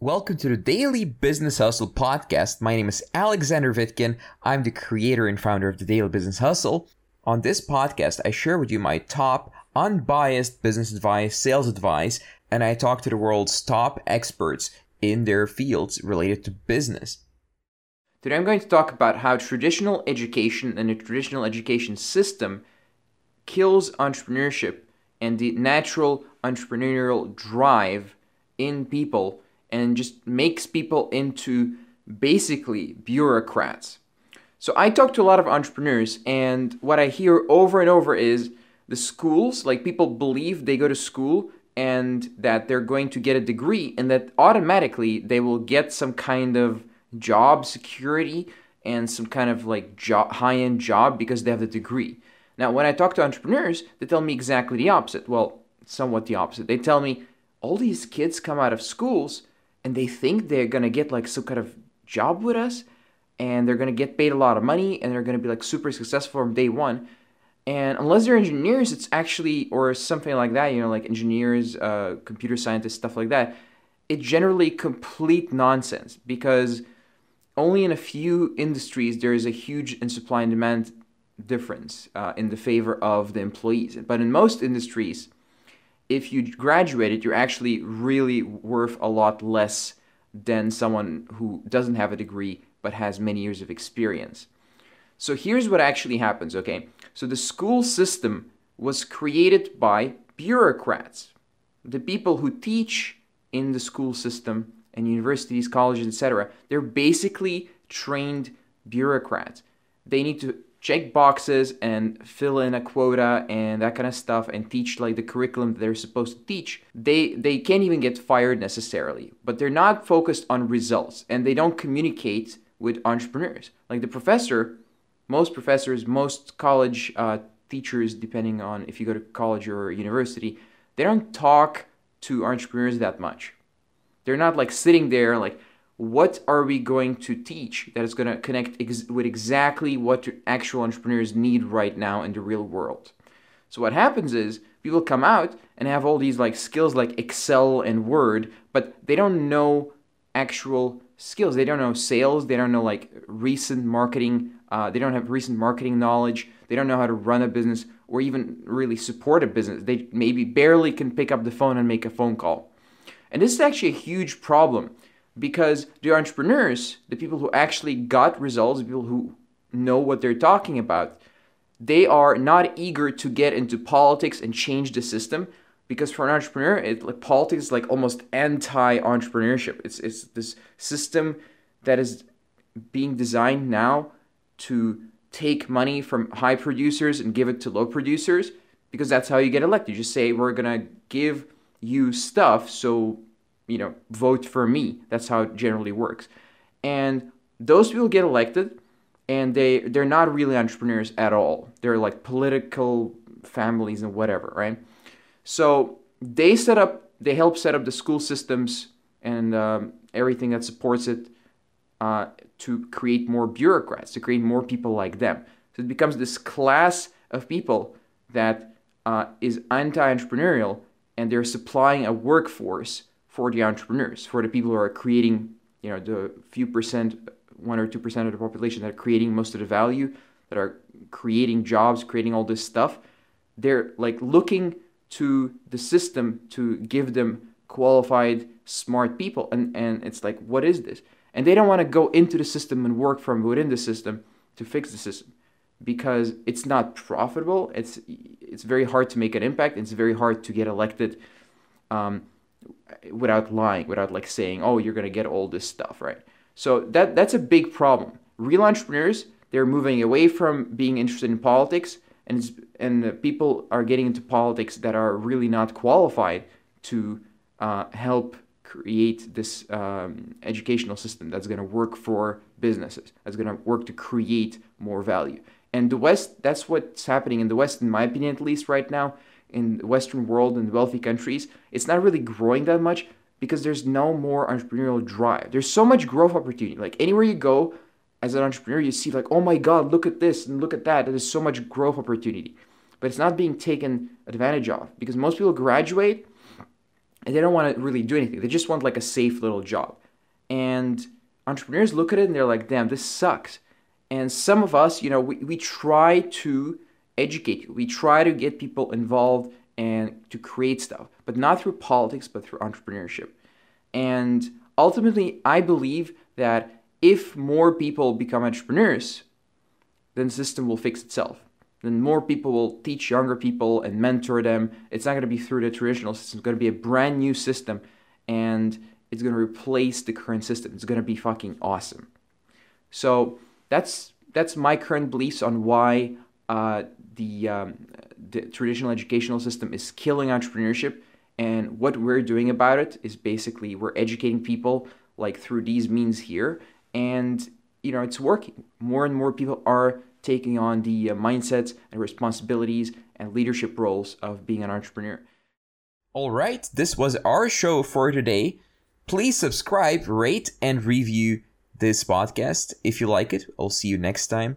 Welcome to the Daily Business Hustle podcast. My name is Alexander Vitkin. I'm the creator and founder of the Daily Business Hustle. On this podcast, I share with you my top unbiased business advice, sales advice, and I talk to the world's top experts in their fields related to business. Today, I'm going to talk about how traditional education and the traditional education system kills entrepreneurship and the natural entrepreneurial drive in people and just makes people into basically bureaucrats. So I talk to a lot of entrepreneurs, and what I hear over and over is the schools, like people believe they go to school and that they're going to get a degree, and that automatically they will get some kind of job security and some kind of like high-end job because they have the degree. Now, when I talk to entrepreneurs, they tell me exactly the opposite. Well, somewhat the opposite. They tell me all these kids come out of schools and they think they're gonna get like some kind of job with us and they're gonna get paid a lot of money and they're gonna be like super successful from day one. And unless they're engineers, it's actually or something like that, you know, like engineers, uh, computer scientists, stuff like that. It's generally complete nonsense because only in a few industries there is a huge in supply and demand difference uh, in the favor of the employees. But in most industries, if you graduated, you're actually really worth a lot less than someone who doesn't have a degree but has many years of experience. So here's what actually happens, okay? So the school system was created by bureaucrats, the people who teach in the school system and universities, colleges, etc. They're basically trained bureaucrats. They need to check boxes and fill in a quota and that kind of stuff and teach like the curriculum they're supposed to teach they they can't even get fired necessarily. But they're not focused on results and they don't communicate with entrepreneurs. Like the professor most professors most college uh, teachers depending on if you go to college or university they don't talk to entrepreneurs that much. They're not like sitting there like what are we going to teach that is going to connect ex- with exactly what actual entrepreneurs need right now in the real world? So what happens is people come out and have all these like skills like excel and word but they don't know actual skills. They don't know sales. They don't know like recent marketing uh, they don't have recent marketing knowledge. They don't know how to run a business or even really support a business. They maybe barely can pick up the phone and make a phone call. And this is actually a huge problem because the entrepreneurs, the people who actually got results, the people who know what they're talking about, they are not eager to get into politics and change the system because for an entrepreneur, it, like politics is like almost anti-entrepreneurship. It's it's this system that is being designed now to take money from high producers and give it to low producers because that's how you get elected. You just say we're gonna give you stuff so you know, vote for me. That's how it generally works. And those people get elected and they they're not really entrepreneurs at all. They're like political families and whatever, right? So they set up, they help set up the school systems and um, everything that supports it uh, to create more bureaucrats, to create more people like them. So it becomes this class of people that uh, is anti-entrepreneurial, and they're supplying a workforce for the entrepreneurs, for the people who are creating, you know, the few percent, one or two percent of the population that are creating most of the value, that are creating jobs, creating all this stuff. They're like looking to the system to give them qualified, smart people. And, and it's like, what is this? And they don't want to go into the system and work from within the system to fix the system because it's not profitable. It's it's very hard to make an impact. It's very hard to get elected. Um, without lying, without like saying, "Oh, you're gonna get all this stuff," right? So that that's a big problem. Real entrepreneurs they're moving away from being interested in politics, and and people are getting into politics that are really not qualified to uh, help create this um, educational system that's going to work for businesses, that's going to work to create more value. And the West, that's what's happening in the West, in my opinion, at least right now in the Western world and wealthy countries, it's not really growing that much because there's no more entrepreneurial drive. There's so much growth opportunity. Like anywhere you go as an entrepreneur, you see like, oh my God, look at this and look at that. There's so much growth opportunity. But it's not being taken advantage of because most people graduate and they don't want to really do anything. They just want like a safe little job. And entrepreneurs look at it and they're like, damn, this sucks. And some of us, you know, we, we try to educate you. We try to get people involved and to create stuff, but not through politics, but through entrepreneurship. And ultimately, I believe that if more people become entrepreneurs, then the system will fix itself. Then more people will teach younger people and mentor them. It's not going to be through the traditional system. It's going to be a brand new system, and it's going to replace the current system. It's going to be fucking awesome. So that's that's my current beliefs on why uh, the um, the traditional educational system is killing entrepreneurship. And what we're doing about it is basically we're educating people like through these means here, and you know it's working. More and more people are taking on the uh, mindsets and responsibilities and leadership roles of being an entrepreneur. All right, this was our show for today. Please subscribe, rate, and review this podcast if you like it. I'll see you next time.